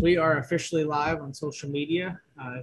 we are officially live on social media. Uh,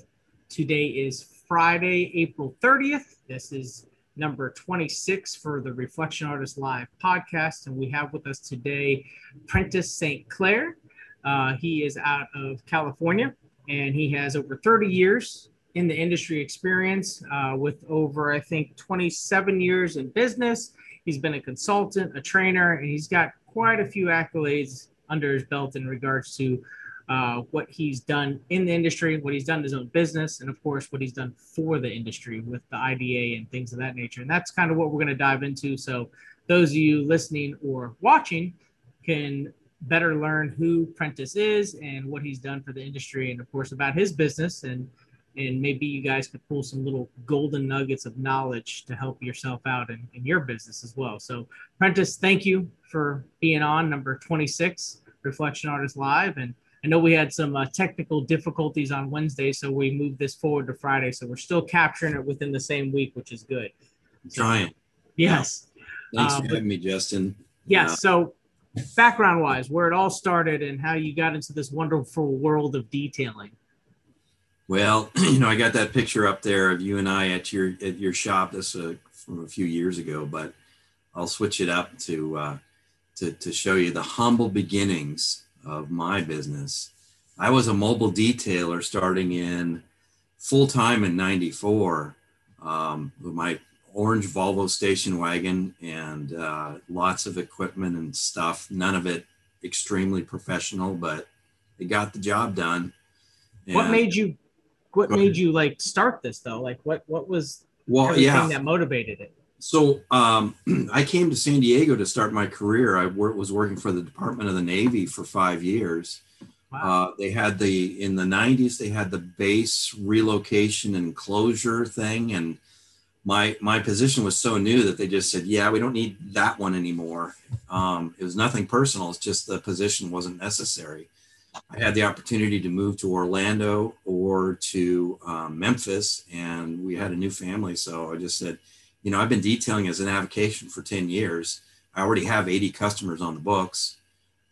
today is Friday, April 30th. This is number 26 for the Reflection Artist Live podcast. And we have with us today Prentice St. Clair. Uh, he is out of California and he has over 30 years in the industry experience uh, with over, I think, 27 years in business. He's been a consultant, a trainer, and he's got quite a few accolades under his belt in regards to uh, what he's done in the industry, what he's done in his own business, and of course, what he's done for the industry with the IDA and things of that nature. And that's kind of what we're going to dive into. So, those of you listening or watching can better learn who Prentice is and what he's done for the industry, and of course, about his business. And and maybe you guys could pull some little golden nuggets of knowledge to help yourself out in, in your business as well. So, Prentice, thank you for being on number 26 Reflection Artist Live. And I know we had some uh, technical difficulties on Wednesday, so we moved this forward to Friday. So we're still capturing it within the same week, which is good. trying. Yes. Thanks uh, for having me, Justin. Yes. Uh, so, background wise, where it all started and how you got into this wonderful world of detailing. Well, you know, I got that picture up there of you and I at your at your shop. This uh, from a few years ago, but I'll switch it up to uh, to to show you the humble beginnings of my business. I was a mobile detailer starting in full time in 94 um, with my orange Volvo station wagon and uh, lots of equipment and stuff. None of it extremely professional, but it got the job done. And what made you? What made you like start this though? Like what? What was? Well, yeah, that motivated it. So um, I came to San Diego to start my career. I was working for the Department of the Navy for five years. Wow. Uh, they had the in the 90s. They had the base relocation and closure thing, and my my position was so new that they just said, "Yeah, we don't need that one anymore." Um, it was nothing personal. It's just the position wasn't necessary. I had the opportunity to move to Orlando or to um, Memphis, and we had a new family. So I just said, you know, I've been detailing as an avocation for 10 years. I already have 80 customers on the books.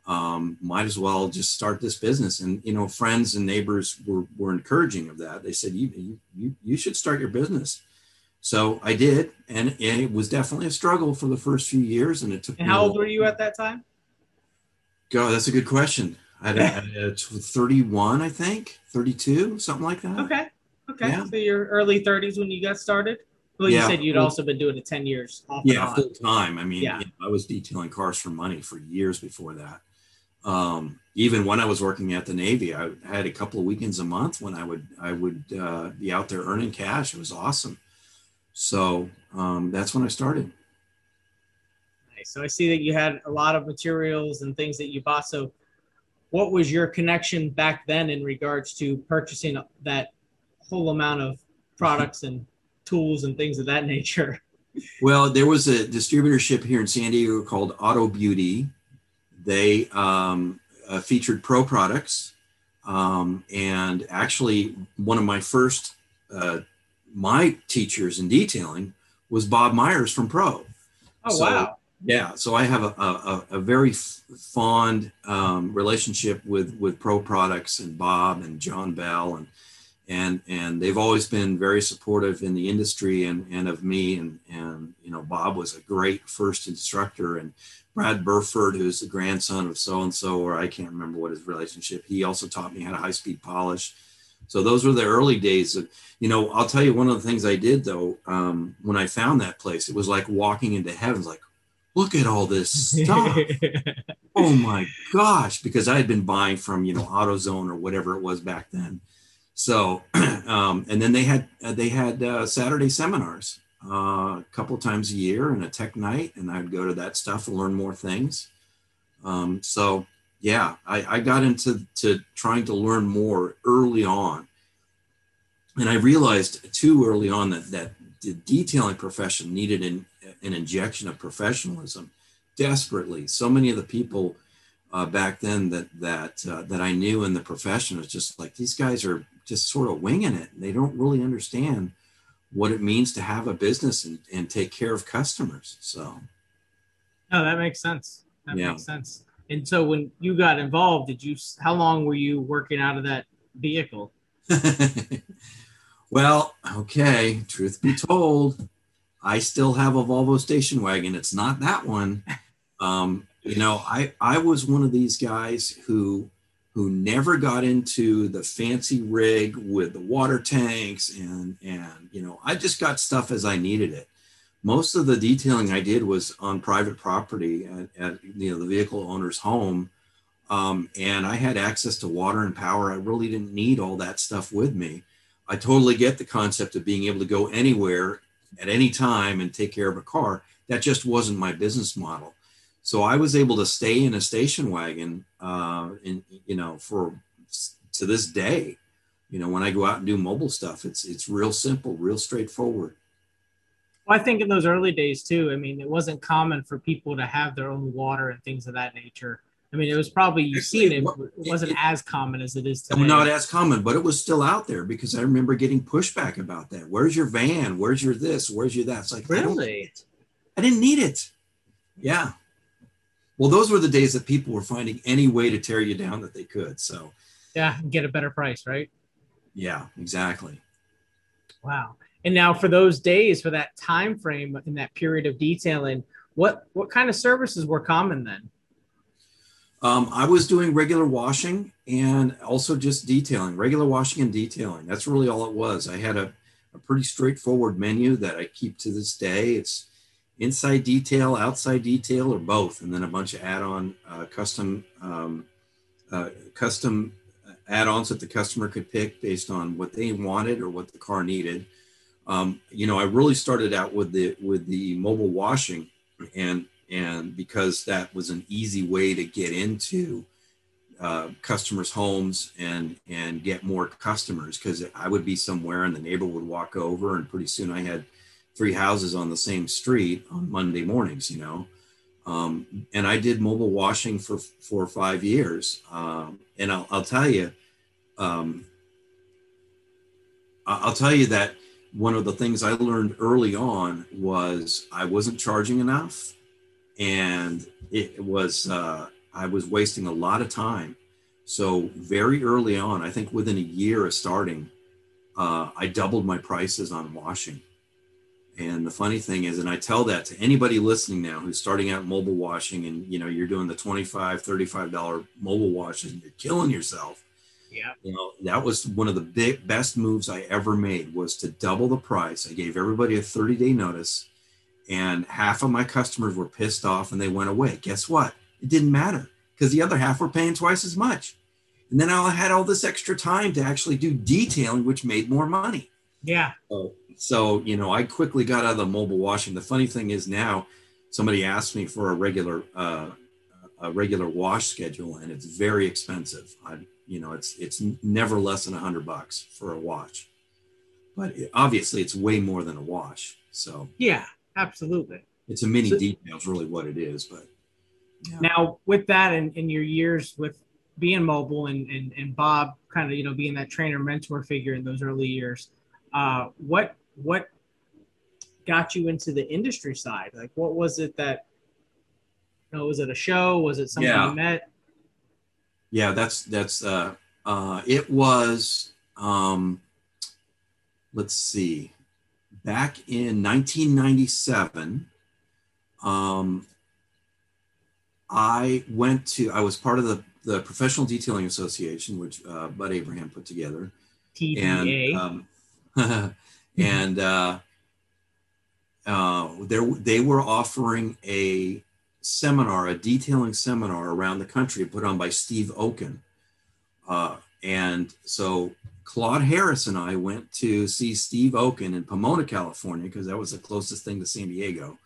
Um, might as well just start this business. And, you know, friends and neighbors were, were encouraging of that. They said, you, you, you should start your business. So I did. And and it was definitely a struggle for the first few years. And it took and how old were you at that time? God, that's a good question. I had 31, I think, 32, something like that. Okay. Okay. Yeah. So your early 30s when you got started? Well, yeah, you said you'd also been doing it 10 years. Off yeah, full time. I mean, yeah. You know, I was detailing cars for money for years before that. Um, even when I was working at the Navy, I had a couple of weekends a month when I would I would uh, be out there earning cash. It was awesome. So um, that's when I started. Nice. So I see that you had a lot of materials and things that you bought. So what was your connection back then in regards to purchasing that whole amount of products and tools and things of that nature? Well, there was a distributorship here in San Diego called Auto Beauty. They um, uh, featured pro products. Um, and actually, one of my first uh, my teachers in detailing was Bob Myers from Pro. Oh so, wow! Yeah, so I have a, a, a very f- fond um, relationship with with Pro Products and Bob and John Bell and and and they've always been very supportive in the industry and and of me. And and you know Bob was a great first instructor and Brad Burford who's the grandson of so and so or I can't remember what his relationship he also taught me how to high speed polish. So those were the early days of you know I'll tell you one of the things I did though um, when I found that place it was like walking into heaven like look at all this stuff. Oh my gosh because I had been buying from you know AutoZone or whatever it was back then so, um, and then they had uh, they had uh, Saturday seminars uh, a couple times a year and a tech night, and I'd go to that stuff and learn more things. Um, so yeah, I, I got into to trying to learn more early on. And I realized too early on that, that the detailing profession needed an, an injection of professionalism desperately. So many of the people uh, back then that that uh, that I knew in the profession was just like these guys are just sort of winging it. They don't really understand what it means to have a business and, and take care of customers. So, no, that makes sense. That yeah. makes sense. And so, when you got involved, did you? How long were you working out of that vehicle? well, okay. Truth be told, I still have a Volvo station wagon. It's not that one. Um, you know, I I was one of these guys who who never got into the fancy rig with the water tanks and and you know I just got stuff as I needed it. Most of the detailing I did was on private property at, at you know the vehicle owner's home, um, and I had access to water and power. I really didn't need all that stuff with me. I totally get the concept of being able to go anywhere at any time and take care of a car. That just wasn't my business model. So I was able to stay in a station wagon, uh, in, you know, for to this day. You know, when I go out and do mobile stuff, it's it's real simple, real straightforward. Well, I think in those early days too. I mean, it wasn't common for people to have their own water and things of that nature. I mean, it was probably you've seen it, it wasn't it, as common as it is today. Not as common, but it was still out there because I remember getting pushback about that. Where's your van? Where's your this? Where's your that? It's like really, I, I didn't need it. Yeah, well, those were the days that people were finding any way to tear you down that they could. So, yeah, get a better price, right? Yeah, exactly. Wow. And now for those days, for that time frame in that period of detailing, what what kind of services were common then? Um, I was doing regular washing and also just detailing, regular washing and detailing. That's really all it was. I had a, a pretty straightforward menu that I keep to this day. It's inside detail, outside detail, or both, and then a bunch of add-on uh, custom um, uh, custom add-ons that the customer could pick based on what they wanted or what the car needed. Um, you know, I really started out with the with the mobile washing, and and because that was an easy way to get into uh, customers' homes and and get more customers because I would be somewhere and the neighbor would walk over, and pretty soon I had three houses on the same street on Monday mornings, you know. Um, and I did mobile washing for four or five years. Um, and I'll, I'll, tell you, um, I'll tell you that one of the things I learned early on was I wasn't charging enough, and it was uh, I was wasting a lot of time. So very early on, I think within a year of starting, uh, I doubled my prices on washing. And the funny thing is, and I tell that to anybody listening now who's starting out mobile washing and you know you're doing the 25 $35 mobile washes and you're killing yourself. Yeah. You know, that was one of the big best moves I ever made was to double the price. I gave everybody a 30 day notice and half of my customers were pissed off and they went away. Guess what? It didn't matter because the other half were paying twice as much. And then I had all this extra time to actually do detailing, which made more money. Yeah. So so you know i quickly got out of the mobile washing. The funny thing is now somebody asked me for a regular uh, a regular wash schedule and it's very expensive. I you know it's it's never less than a hundred bucks for a wash. But it, obviously it's way more than a wash so. Yeah absolutely. It's a mini so, details really what it is but yeah. now with that and in, your years with being mobile and, and and bob kind of you know being that trainer mentor figure in those early years uh, what what got you into the industry side? Like, what was it that, you know, was it a show? Was it something yeah. you met? Yeah, that's, that's, uh, uh, it was, um, let's see, back in 1997, um, I went to, I was part of the, the Professional Detailing Association, which uh, Bud Abraham put together. TDA. And, um. and uh, uh, they were offering a seminar, a detailing seminar around the country put on by Steve Oken. Uh, and so Claude Harris and I went to see Steve Oken in Pomona, California, because that was the closest thing to San Diego.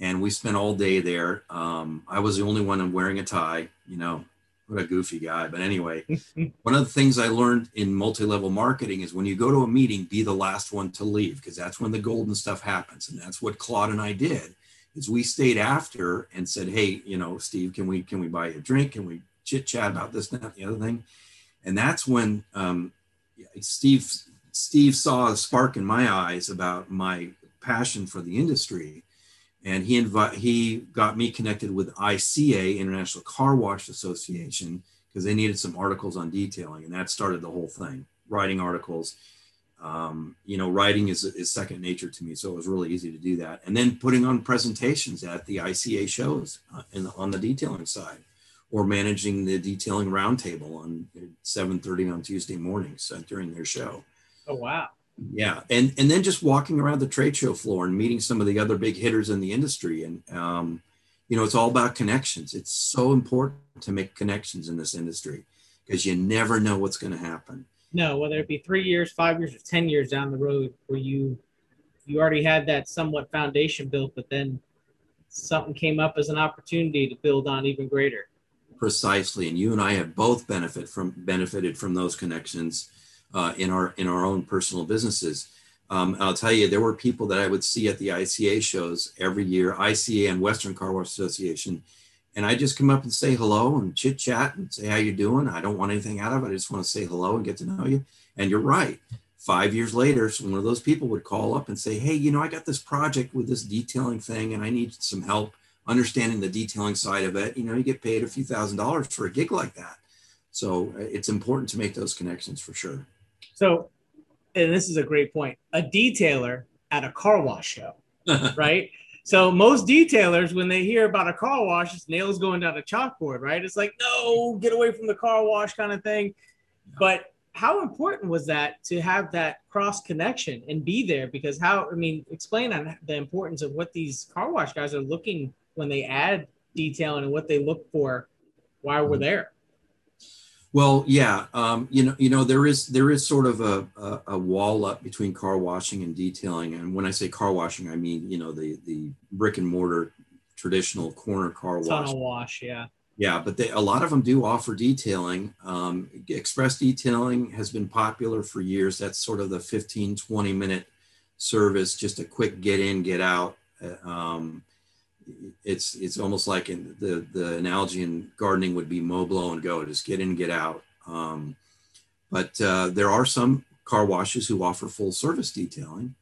And we spent all day there. Um, I was the only one wearing a tie, you know, what a goofy guy. But anyway, one of the things I learned in multi-level marketing is when you go to a meeting, be the last one to leave because that's when the golden stuff happens, and that's what Claude and I did. Is we stayed after and said, "Hey, you know, Steve, can we can we buy you a drink? Can we chit chat about this, that, the other thing?" And that's when um, Steve Steve saw a spark in my eyes about my passion for the industry and he invi- he got me connected with ICA International Car Wash Association because they needed some articles on detailing, and that started the whole thing. Writing articles, um, you know, writing is, is second nature to me, so it was really easy to do that. And then putting on presentations at the ICA shows uh, the, on the detailing side, or managing the detailing roundtable on 7:30 on Tuesday mornings uh, during their show. Oh wow! Yeah and and then just walking around the trade show floor and meeting some of the other big hitters in the industry and um, you know it's all about connections. It's so important to make connections in this industry because you never know what's going to happen. No whether it be three years five years or ten years down the road where you you already had that somewhat foundation built but then something came up as an opportunity to build on even greater. Precisely and you and i have both benefit from benefited from those connections uh, in our in our own personal businesses. Um, I'll tell you, there were people that I would see at the ICA shows every year, ICA and Western Car Wash Association, and I just come up and say hello and chit chat and say how you doing. I don't want anything out of it. I just want to say hello and get to know you. And you're right. Five years later, one of those people would call up and say, "Hey, you know, I got this project with this detailing thing, and I need some help understanding the detailing side of it." You know, you get paid a few thousand dollars for a gig like that. So uh, it's important to make those connections for sure. So, and this is a great point a detailer at a car wash show, right? So, most detailers, when they hear about a car wash, it's nails going down a chalkboard, right? It's like, no, get away from the car wash kind of thing. But how important was that to have that cross connection and be there? Because how, I mean, explain on the importance of what these car wash guys are looking when they add detailing and what they look for while we're mm-hmm. there. Well, yeah, um, you know, you know, there is there is sort of a, a, a, wall up between car washing and detailing, and when I say car washing, I mean you know the the brick and mortar traditional corner car wash. Tunnel wash, yeah. Yeah, but they, a lot of them do offer detailing. Um, express detailing has been popular for years. That's sort of the 15, 20 minute service, just a quick get in, get out. Uh, um, it's it's almost like in the the analogy in gardening would be mow, blow, and go. Just get in, get out. Um, but uh, there are some car washes who offer full service detailing,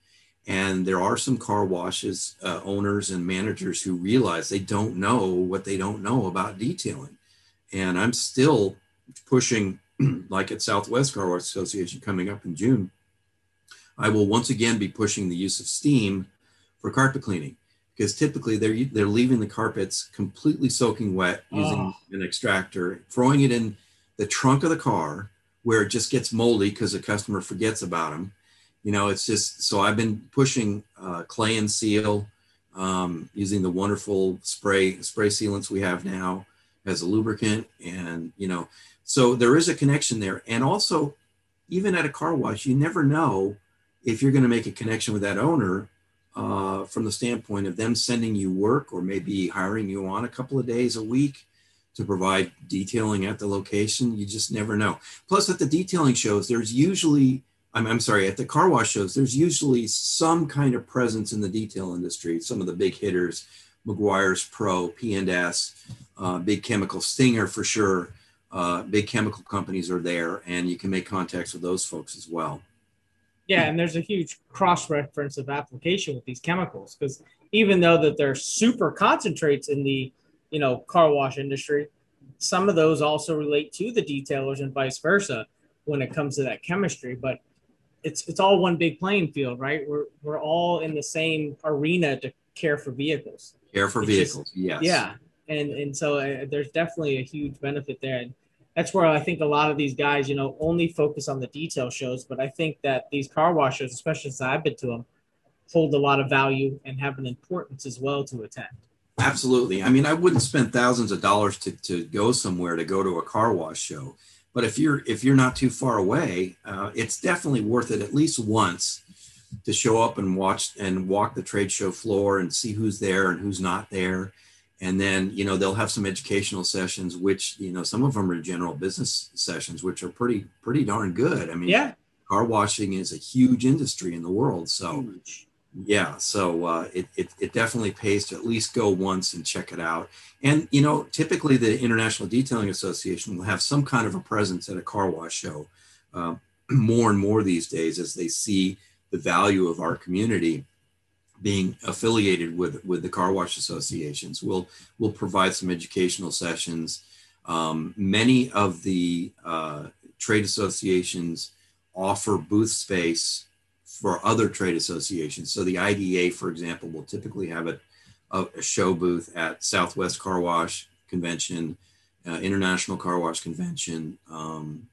and there are some car washes uh, owners and managers who realize they don't know what they don't know about detailing. And I'm still pushing, like at Southwest Car Wash Association coming up in June. I will once again be pushing the use of steam for carpet cleaning because typically they're they're leaving the carpets completely soaking wet using oh. an extractor, throwing it in the trunk of the car where it just gets moldy because the customer forgets about them. You know, it's just so I've been pushing uh, clay and seal um, using the wonderful spray spray sealants we have now as a lubricant, and you know, so there is a connection there, and also even at a car wash, you never know if you're going to make a connection with that owner uh, from the standpoint of them sending you work or maybe hiring you on a couple of days a week to provide detailing at the location. You just never know. Plus, at the detailing shows, there's usually I'm, I'm sorry, at the car wash shows, there's usually some kind of presence in the detail industry. Some of the big hitters, Meguiar's Pro, P&S, uh, Big Chemical Stinger for sure. Uh, big chemical companies are there, and you can make contacts with those folks as well. Yeah, and there's a huge cross reference of application with these chemicals because even though that they're super concentrates in the you know car wash industry, some of those also relate to the detailers and vice versa when it comes to that chemistry. But it's it's all one big playing field, right? We're we're all in the same arena to care for vehicles. Care for it's vehicles, just, yes. Yeah, and and so uh, there's definitely a huge benefit there. And that's where I think a lot of these guys, you know, only focus on the detail shows. But I think that these car washers, especially since I've been to them, hold a lot of value and have an importance as well to attend. Absolutely. I mean, I wouldn't spend thousands of dollars to, to go somewhere to go to a car wash show. But if you're if you're not too far away, uh, it's definitely worth it at least once to show up and watch and walk the trade show floor and see who's there and who's not there and then you know they'll have some educational sessions which you know some of them are general business sessions which are pretty pretty darn good. I mean yeah. car washing is a huge industry in the world so Huge. yeah so uh, it, it, it definitely pays to at least go once and check it out. And you know typically the international detailing association will have some kind of a presence at a car wash show uh, more and more these days as they see the value of our community being affiliated with with the car wash associations. We'll we'll provide some educational sessions. Um, many of the uh, trade associations offer booth space for other trade associations. So the ida for example will typically have a, a, show booth at southwest car wash convention uh, international car wash convention um,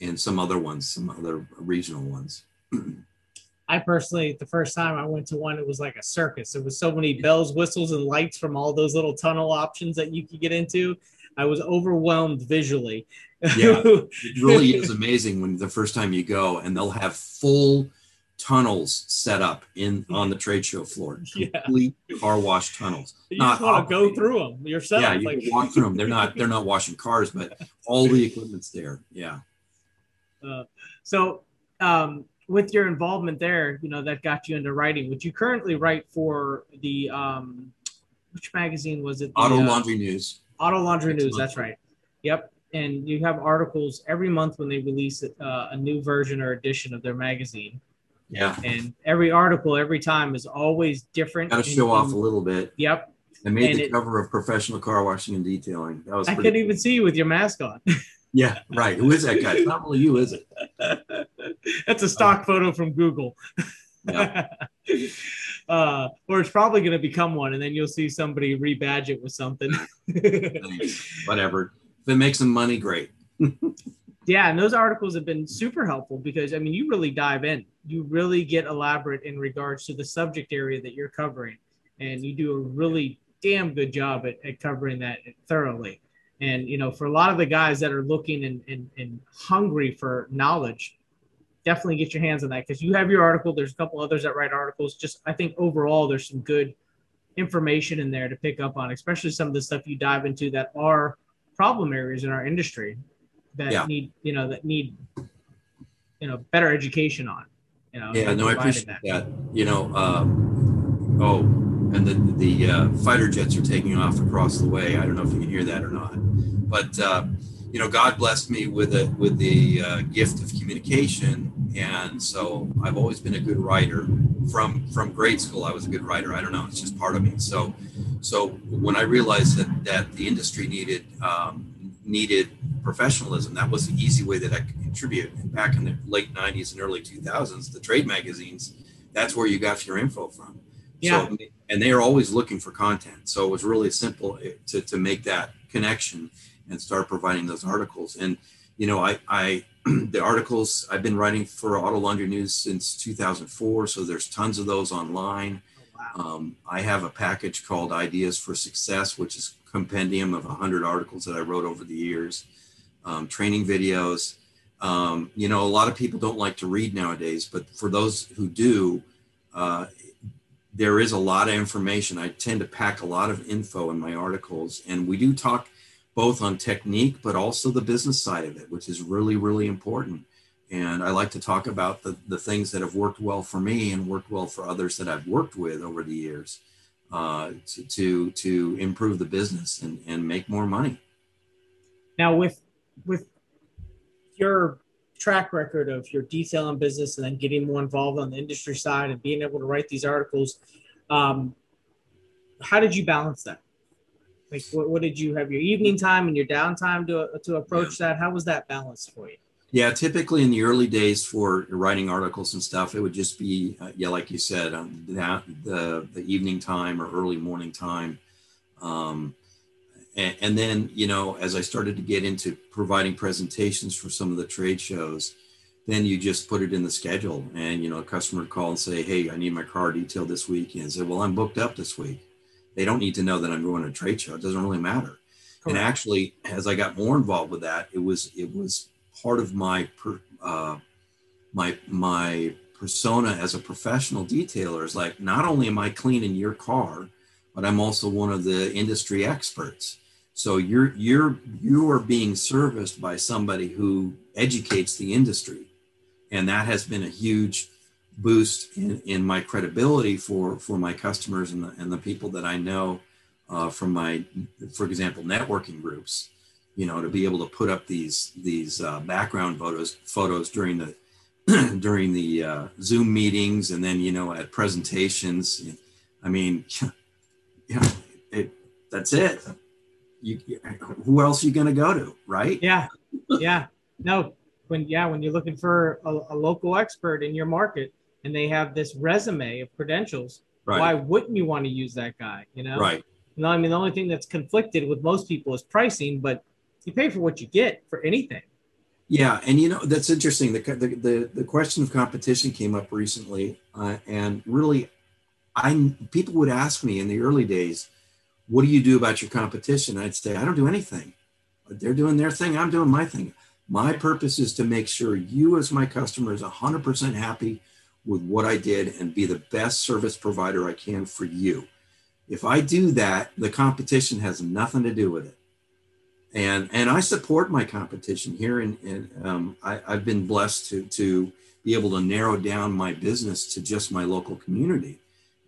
and some other ones some other regional ones I personally, the first time I went to one, it was like a circus. It was so many bells, whistles, and lights from all those little tunnel options that you could get into. I was overwhelmed visually. Yeah. it really is amazing when the first time you go and they'll have full tunnels set up in on the trade show floor Yeah. car wash tunnels you Not just want to go through them yourself. yeah you like, walk through them they're not they're not washing cars but all the equipment's there yeah so, um, with your involvement there, you know that got you into writing. Would you currently write for the um, which magazine was it? The, auto uh, laundry news Auto Laundry Next News. month. That's right. Yep. And you have articles every month when they release uh, a new version or edition of their magazine. yeah And every article, every time, is always different. got to show off a little bit Yep. i made And the it- cover of professional car washing and detailing that was I couldn't even see you with your mask on. yeah right who is that guy it's not really you is it That's a stock photo from Google. Yeah. uh, or it's probably going to become one, and then you'll see somebody rebadge it with something. Whatever if it makes them money great yeah, and those articles have been super helpful because I mean, you really dive in. You really get elaborate in regards to the subject area that you're covering, and you do a really damn good job at, at covering that thoroughly. And you know, for a lot of the guys that are looking and, and, and hungry for knowledge, definitely get your hands on that because you have your article. There's a couple others that write articles. Just I think overall, there's some good information in there to pick up on, especially some of the stuff you dive into that are problem areas in our industry that Yeah. need you know that need you know better education on. You know, Yeah, no, I appreciate that. You know, um, oh, and the the uh, fighter jets are taking off across the way. I don't know if you can hear that or not, but uh, you know, God blessed me with a with the uh, gift of communication, and so I've always been a good writer. From from grade school, I was a good writer. I don't know, it's just part of me. So, so when I realized that that the industry needed um, needed professionalism, that was the easy way that I could contribute. And back in the late '90s and early 2000s, the trade magazines, that's where you got your info from. Yeah. So, and they are always looking for content. So it was really simple eh, to, to make that connection and start providing those articles. And, you know, I, I, the articles I've been writing for Auto Laundry News since 2004. So there's tons of those online. Wow. Um, I have a package called Ideas for Success, which is a compendium of 100 articles that I wrote over the years, um, training videos. Um, you know, a lot of people don't like to read nowadays, but for those who do, uh, there is a lot of information. I tend to pack a lot of info in my articles, and we do talk both on technique, but also the business side of it, which is really, really important. And I like to talk about the, the things that have worked well for me and worked well for others that I've worked with over the years uh, to, to, to improve the business and, and make more money. Now with with your track record of your detailing business and then getting more involved on the industry side and being able to write these articles, um, how did you balance that? Like, what, what did you have your evening time and your downtime to to approach that? How was that balanced for you? Yeah, typically in the early days for writing articles and stuff, it would just be, uh, yeah, like you said, um, that the the evening time or early morning time, um, and, and then you know, as I started to get into providing presentations for some of the trade shows, then you just put it in the schedule, and you know, a customer would call and say, "Hey, I need my car detailed this week," and say, "Well, I'm booked up this week." They don't need to know that I'm going to a trade show. It doesn't really matter. And actually, as I got more involved with that, it was it was part of my per, uh, my my persona as a professional detailer is like not only am I cleaning your car, but I'm also one of the industry experts. So you're you're you are being serviced by somebody who educates the industry, and that has been a huge boost in, in my credibility for for my customers and the, and the people that I know uh, from my, for example, networking groups. You know, to be able to put up these these uh, background photos photos during the during the uh, Zoom meetings and then you know at presentations. I mean, yeah, it, that's it. You, who else are you going to go to, right? Yeah, yeah. No, when yeah, when you're looking for a, a, local expert in your market and they have this resume of credentials, right. why wouldn't you want to use that guy? You know, right? No, I mean the only thing that's conflicted with most people is pricing, but you pay for what you get for anything. Yeah, and you know that's interesting. The the the, the question of competition came up recently, uh, and really, I people would ask me in the early days, "What do you do about your competition?" I'd say, "I don't do anything. They're doing their thing. I'm doing my thing. My purpose is to make sure you, as my customer, is 100% happy with what I did and be the best service provider I can for you. If I do that, the competition has nothing to do with it." and and I support my competition here, and, and um, I, have been blessed to to be able to narrow down my business to just my local community,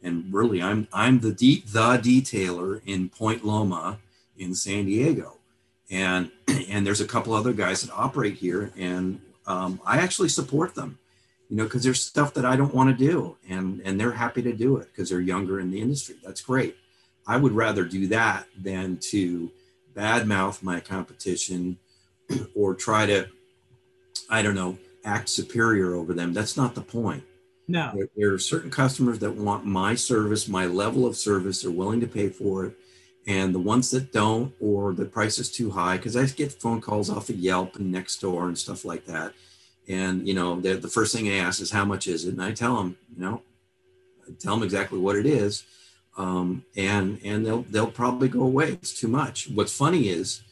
and really, I'm I'm the de- the detailer in Point Loma in San Diego, and and there's a couple other guys that operate here, and um, I actually support them, you know, because there's stuff that I don't want to do, and and they're happy to do it because they're younger in the industry. That's great. I would rather do that than to badmouth my competition or try to, I don't know, act superior over them. That's not the point. No. There, there, are certain customers that want my service, my level of service, they're willing to pay for it. And the ones that don't, or the price is too high, because I get phone calls off of Yelp and Nextdoor and stuff like that. And, you know, the, first thing I ask is, how much is it? And I tell them, you know, I tell them exactly what it is um, and and they'll they'll probably go away. It's too much. What's funny is,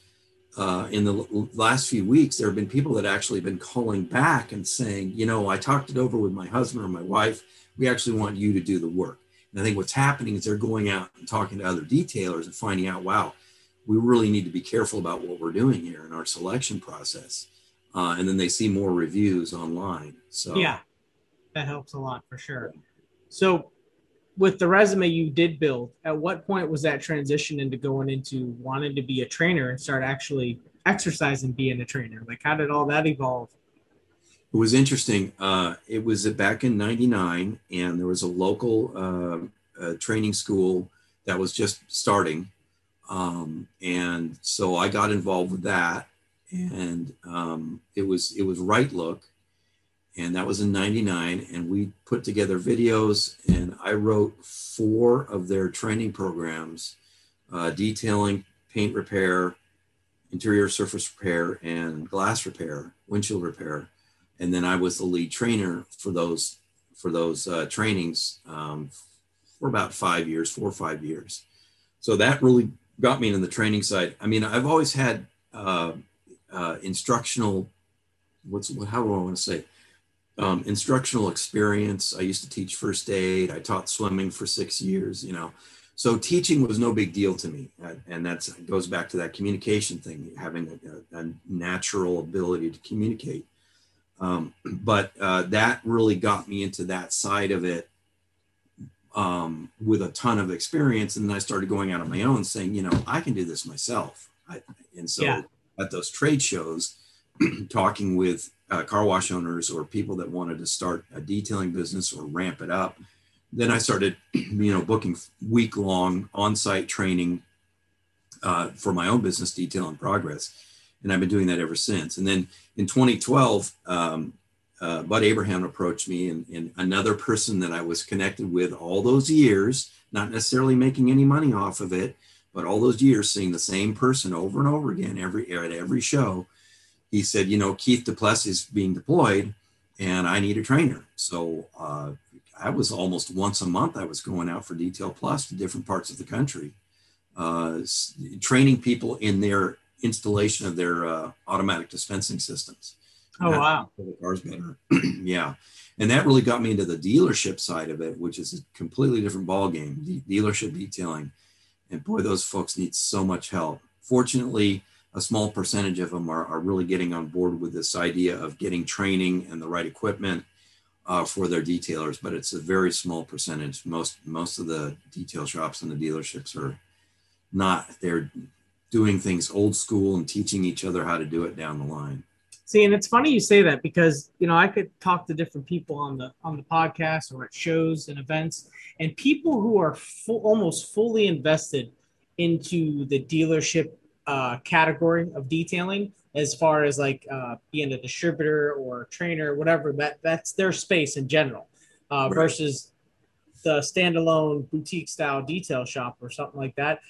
uh, in the last few weeks, there have been people that actually been calling back and saying, you know, I talked it over with my husband or my wife. We actually want you to do the work. And I think what's happening is they're going out and talking to other detailers and finding out, wow, we really need to be careful about what we're doing here in our selection process. Uh, and then they see more reviews online. So yeah, that helps a lot for sure. So with the resume you did build, at what point was that transition into going into wanting to be a trainer and start actually exercising being a trainer? Like, how did all that evolve? It was interesting. Uh, it was back in '99, and there was a local uh, uh, training school that was just starting, um, and so I got involved with that. And um, it was it was Right Look, and that was in 99 and we put together videos and i wrote four of their training programs uh, detailing paint repair interior surface repair and glass repair windshield repair. And then i was the lead trainer for those for those uh, trainings um, for about five years four or five years. So that really got me into the training side. I mean i've always had uh, uh instructional what's how do i want to say um, instructional experience. I used to teach first aid. I taught swimming for six years, you know. So teaching was no big deal to me. And that goes back to that communication thing, having a, a natural ability to communicate. Um, but uh, that really got me into that side of it um, with a ton of experience. And then I started going out on my own saying, you know, I can do this myself. I, and so yeah. At those trade shows, talking with uh, car wash owners or people that wanted to start a detailing business or ramp it up. Then I started, you know, booking week long on site training uh, for my own business, Detail in Progress. And I've been doing that ever since. And then in 2012, um, uh, Bud Abraham approached me, and, and, another person that I was connected with all those years, not necessarily making any money off of it, but all those years seeing the same person over and over again every at every show he said, you know, Keith Duplessis is being deployed and I need a trainer. So uh, I was almost once a month, I was going out for Detail Plus to different parts of the country, uh, training people in their installation of their uh, automatic dispensing systems. Oh, wow. The cars better. yeah. And that really got me into the dealership side of it, which is a completely different ballgame, de- dealership detailing. And boy, those folks need so much help. Fortunately, a small percentage of them are, are really getting on board with this idea of getting training and the right equipment uh, for their detailers, but it's a very small percentage. Most most of the detail shops and the dealerships are not. They're doing things old school and teaching each other how to do it down the line. See, and it's funny you say that because you know I could talk to different people on the on the podcast or at shows and events, and people who are full, almost fully invested into the dealership uh, category of detailing as far as like uh, being a distributor or trainer, whatever. That that's their space in general, uh, right. versus the standalone boutique style detail shop or something like that.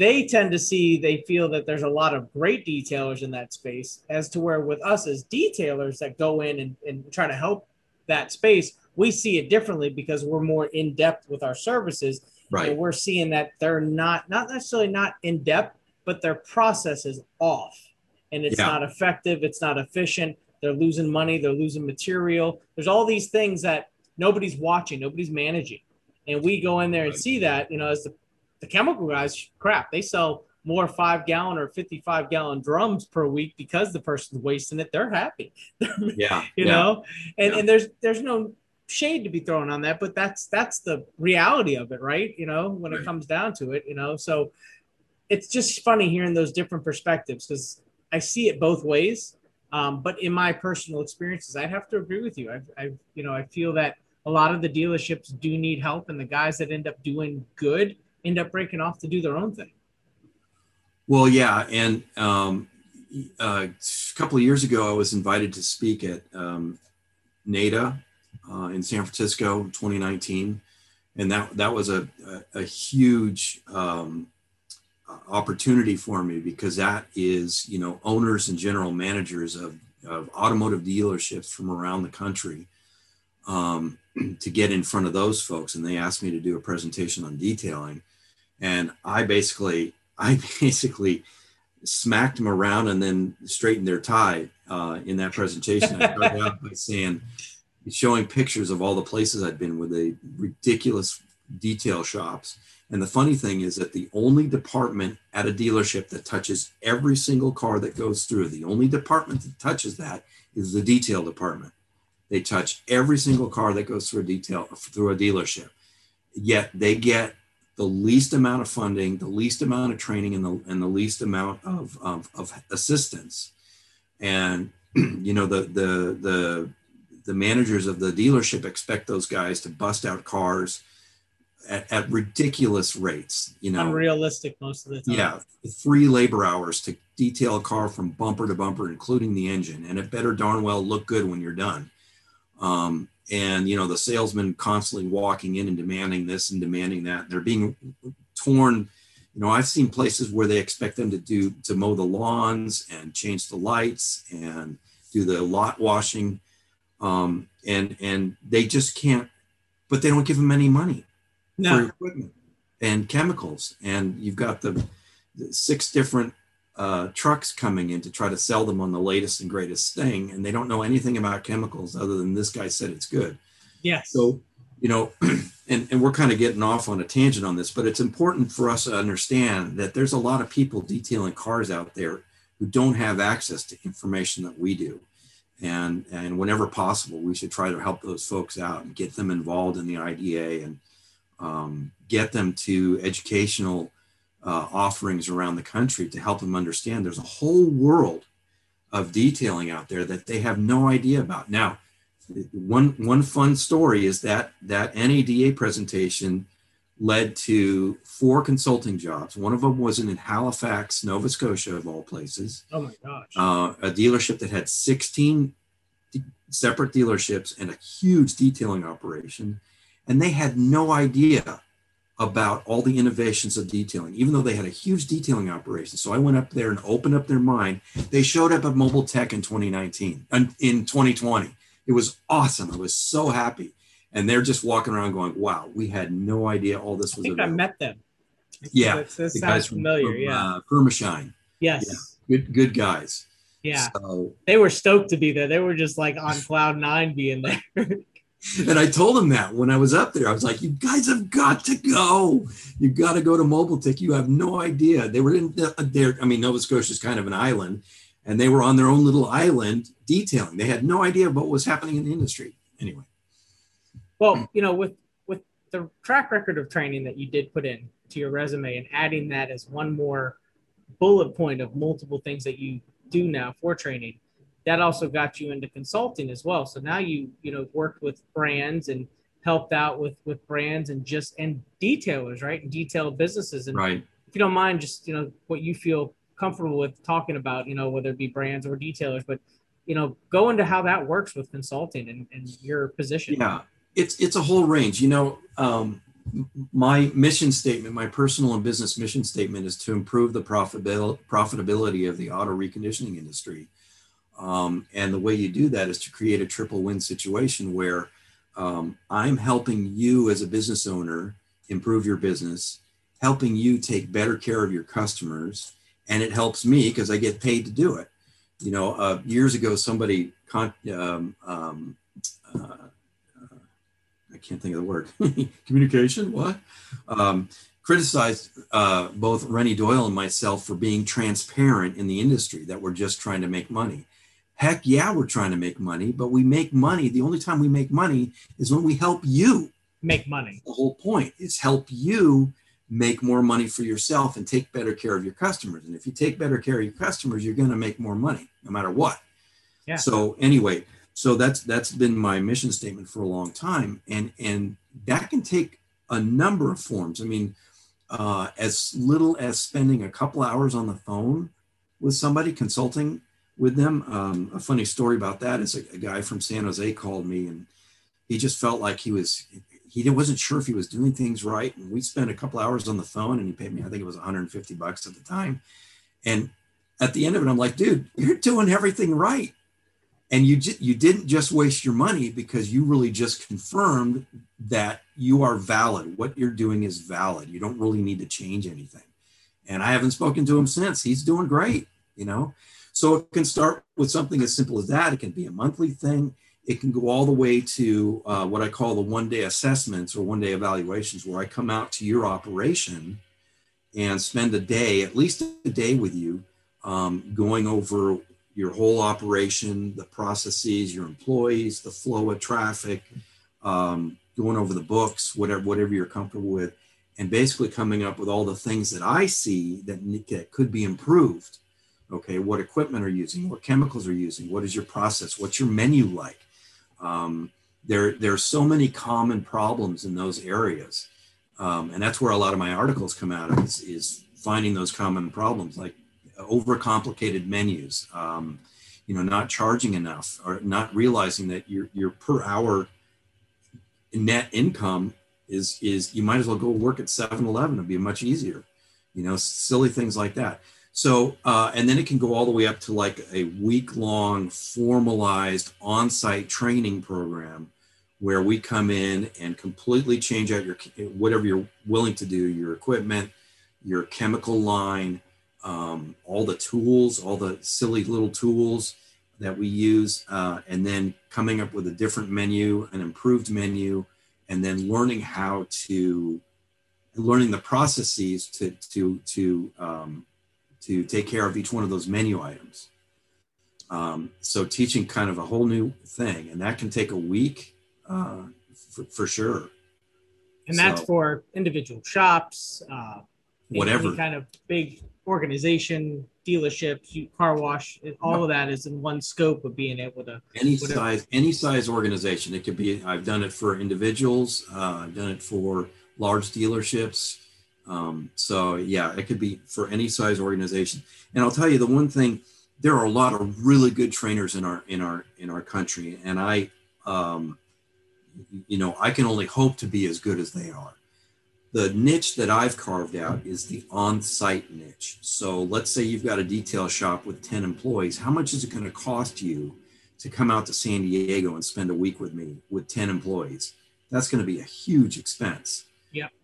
They tend to see they feel that there's a lot of great detailers in that space, as to where with us as detailers that go in and, and try to help that space, we see it differently because we're more in depth with our services. Right. And we're seeing that they're not not necessarily not in depth, but their process is off and it's yeah. not effective, it's not efficient. They're losing money, they're losing material. There's all these things that nobody's watching, nobody's managing. And we go in there and see that, you know, as the, the chemical guys, crap, they sell more five gallon or 55 gallon drums per week because the person's wasting it. They're happy. yeah. you yeah. know, and, yeah. and there's, there's no shade to be thrown on that, but that's, that's the reality of it. Right. You know, when right. it comes down to it, you know, so it's just funny hearing those different perspectives because I see it both ways. Um, but in my personal experiences, I'd have to agree with you. I've, I've, you know, I feel that a lot of the dealerships do need help, and the guys that end up doing good end up breaking off to do their own thing. Well, yeah, and um, uh, a couple of years ago, I was invited to speak at um, NADA uh, in San Francisco, 2019, and that that was a a, a huge um, opportunity for me because that is you know owners and general managers of, of automotive dealerships from around the country um, to get in front of those folks. And they asked me to do a presentation on detailing and i basically i basically smacked them around and then straightened their tie uh, in that presentation i started out by saying showing pictures of all the places i'd been with the ridiculous detail shops and the funny thing is that the only department at a dealership that touches every single car that goes through, the only department that touches that is the detail department. They touch every single car that goes through a detail through a dealership. Yet they get the least amount of funding, the least amount of training, and the and the least amount of, of, of assistance. And you know the the the the managers of the dealership expect those guys to bust out cars at, at, ridiculous rates. You know, unrealistic most of the time. Yeah, three labor hours to detail a car from bumper to bumper, including the engine, and it better darn well look good when you're done. Um, and you know, the salesman constantly walking in and demanding this and demanding that. They're being torn. You know, I've seen places where they expect them to do to mow the lawns and change the lights and do the lot washing, um, and and they just can't. But they don't give them any money no. for equipment and chemicals. And you've got the, the six different uh, trucks coming in to try to sell them on the latest and greatest thing. And they don't know anything about chemicals other than this guy said it's good. Yes. So, you know, and, and we're kind of getting off on a tangent on this, but it's important for us to understand that there's a lot of people detailing cars out there who don't have access to information that we do. And, and whenever possible, we should try to help those folks out and get them involved in the IDA and, um, get them to educational uh, offerings around the country to help them understand there's a whole world of detailing out there that they have no idea about. Now, one one fun story is that that NADA presentation led to four consulting jobs. One of them was in Halifax, Nova Scotia, of all places. Oh my gosh! Uh, a dealership that had 16 separate dealerships and a huge detailing operation and they had no idea about all the innovations of detailing, even though they had a huge detailing operation. So I went up there and opened up their mind. They showed up at Mobile Tech in 2019, and in 2020. It was awesome. I was so happy. And they're just walking around going, wow, we had no idea all this was I think available. I met them. Yeah. That, that sounds familiar. From, yeah. Uh, Permashine. Yes. Yeah. Good, good guys. Yeah. So, they were stoked to be there. They were just like on cloud nine being there. and I told them that when I was up there. I was like, "You guys have got to go. You've got to go to Mobile Tech. You have no idea." They were in there. Uh, I mean, Nova Scotia is kind of an island, and they were on their own little island detailing. They had no idea what was happening in the industry. Anyway. Well, you know, with with the track record of training that you did put in to your resume, and adding that as one more bullet point of multiple things that you do now for training that also got you into consulting as well. So now you you know worked with brands and helped out with with brands and just and detailers, right? And detailed businesses. And right. if you don't mind, just you know what you feel comfortable with talking about, you know, whether it be brands or detailers, but you know, go into how that works with consulting and, and your position. Yeah, it's it's a whole range. You know, um, my mission statement, my personal and business mission statement, is to improve the profitability profitability of the auto reconditioning industry um, and the way you do that is to create a triple win situation where um, I'm helping you as a business owner improve your business, helping you take better care of your customers, and it helps me because I get paid to do it. You know, uh, years ago, somebody, con- um, um uh, I can't think of the word, communication, what? Um, criticized uh, both Rennie Doyle and myself for being transparent in the industry, that we're just trying to make money. Heck yeah, we're trying to make money, but we make money. The only time we make money is when we help you make money. The whole point is help you make more money for yourself and take better care of your customers. And if you take better care of your customers, you're going to make more money no matter what. Yeah. So anyway, so that's that's been my mission statement for a long time, and and that can take a number of forms. I mean, uh, as little as spending a couple hours on the phone with somebody consulting with them. Um, a funny story about that is a, a, guy from San Jose called me and he just felt like he was he wasn't sure if he was doing things right. And we spent a couple hours on the phone and he paid me, I think it was 150 bucks at the time. And at the end of it, I'm like, dude, you're doing everything right. And you j- you didn't just waste your money because you really just confirmed that you are valid. What you're doing is valid. You don't really need to change anything. And I haven't spoken to him since. He's doing great, you know. So it can start with something as simple as that. It can be a monthly thing. It can go all the way to uh, what I call the one day assessments or one day evaluations, where I come out to your operation and spend a day, at least a day with you, um, going over your whole operation, the processes, your employees, the flow of traffic, um, going over the books, whatever whatever you're comfortable with, and basically coming up with all the things that I see that, that could be improved okay what equipment are you using? What chemicals are you using? What is your process? What's your menu like? Um, there there are so many common problems in those areas. Um, and that's where a lot of my articles come out of is, is finding those common problems like overcomplicated menus um, you know not charging enough or not realizing that your your per hour net income is is you might as well go work at 7-eleven it'd be much easier you know silly things like that so, uh, and then it can go all the way up to like a week long formalized on site training program where we come in and completely change out your whatever you're willing to do your equipment, your chemical line, um, all the tools, all the silly little tools that we use, uh, and then coming up with a different menu, an improved menu, and then learning how to learning the processes to to to um, to take care of each one of those menu items. Um, so teaching kind of a whole new thing, and that can take a week uh, for, for, sure. And that's so, for individual shops, uh, whatever kind of big organization, dealerships, car wash. All of that is in one scope of being able to any whatever. size, any size organization. It could be. I've done it for individuals. Uh, I've done it for large dealerships. Um, so yeah, it could be for any size organization. And I'll tell you the one thing: there are a lot of really good trainers in our in our in our country, and I, um, you know, I can only hope to be as good as they are. The niche that I've carved out is the on-site niche. So let's say you've got a detail shop with 10 employees. How much is it going to cost you to come out to San Diego and spend a week with me with 10 employees? That's going to be a huge expense.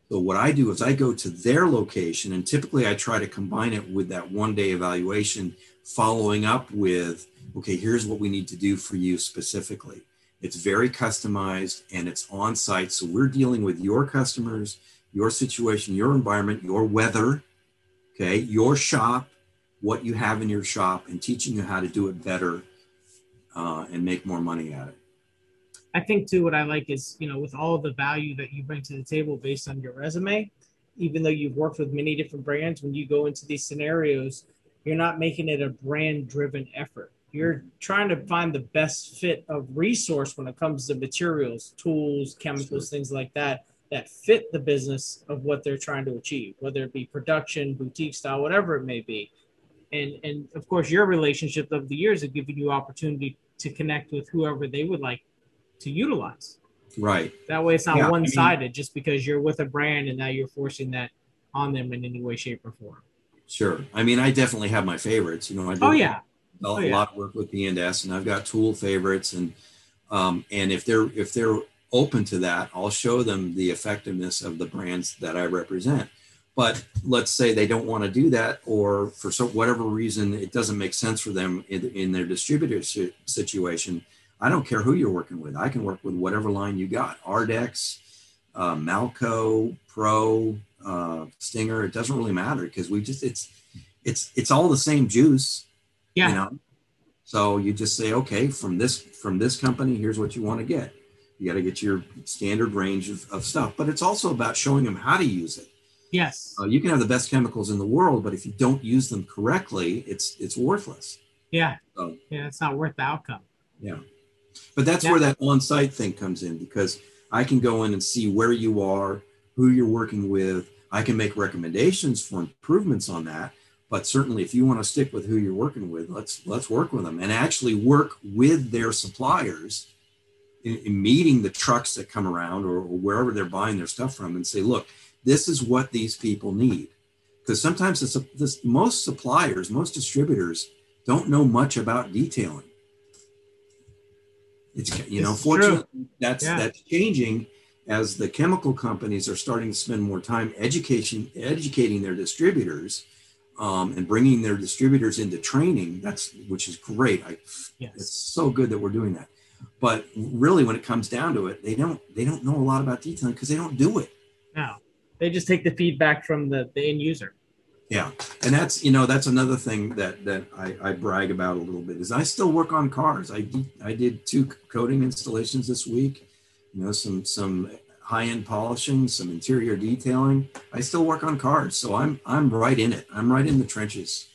So what I do is I go to their location and typically I try to combine it with that one day evaluation, following up with, okay, here's what we need to do for you specifically. It's very customized and it's on site. So we're dealing with your customers, your situation, your environment, your weather, okay, your shop, what you have in your shop, and teaching you how to do it better uh, and make more money at it. I think too, what I like is, you know, with all the value that you bring to the table based on your resume, even though you've worked with many different brands, when you go into these scenarios, you're not making it a brand driven effort. You're trying to find the best fit of resource when it comes to materials, tools, chemicals, things like that, that fit the business of what they're trying to achieve, whether it be production, boutique style, whatever it may be. And, and of course, your relationship of the years have given you opportunity to connect with whoever they would like to utilize. Right. That way it's not yeah, one sided I mean, just because you're with a brand and now you're forcing that on them in any way, shape, or form. Sure. I mean, I definitely have my favorites. You know, I do oh, yeah. a, oh, yeah. lot of work with P&S and I've got tool favorites and um, and if they're if they're open to that, I'll show them the effectiveness of the brands that I represent. But let's say they don't want to do that, or for some, whatever reason, it doesn't make sense for them in, in their distributor situation I don't care who you're working with. I can work with whatever line you got. Ardex, uh, Malco, Pro, uh, Stinger. It doesn't really matter because we just it's it's it's all the same juice. Yeah. You know. So you just say, okay, from this from this company, here's what you want to get. You got to get your standard range of, of stuff, but it's also about showing them how to use it. Yes. Uh, you can have the best chemicals in the world, but if you don't use them correctly, it's it's worthless. Yeah. So, yeah, it's not worth the outcome. Yeah. But that's yeah. where that on-site thing comes in because I can go in and see where you are, who you're working with. I can make recommendations for improvements on that. But certainly, if you want to stick with who you're working with, let's let's work with them and actually work with their suppliers in, in meeting the trucks that come around or, or wherever they're buying their stuff from and say, look, this is what these people need. Because sometimes this, this, most suppliers, most distributors don't know much about detailing it's you know, it's fortunately, true. that's yeah. that's changing as the chemical companies are starting to spend more time education educating their distributors um, and bringing their distributors into training. That's which is great. I, yes. It's so good that we're doing that. But really, when it comes down to it, they don't they don't know a lot about detailing because they don't do it. No, they just take the feedback from the, the end user. Yeah, and that's you know that's another thing that that I, I brag about a little bit is I still work on cars. I I did two coating installations this week. You know some some high end polishing, some interior detailing. I still work on cars, so I'm I'm right in it. I'm right in the trenches.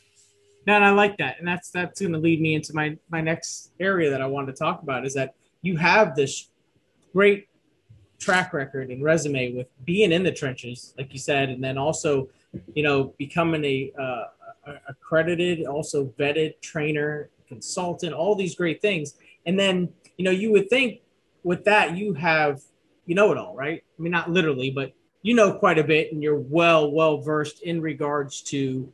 No, and I like that, and that's that's going to lead me into my my next area that I wanted to talk about is that you have this great track record and resume with being in the trenches, like you said, and then also you know, becoming a, uh, accredited, also vetted trainer, consultant, all these great things. And then, you know, you would think with that, you have, you know it all, right? I mean, not literally, but you know quite a bit and you're well, well versed in regards to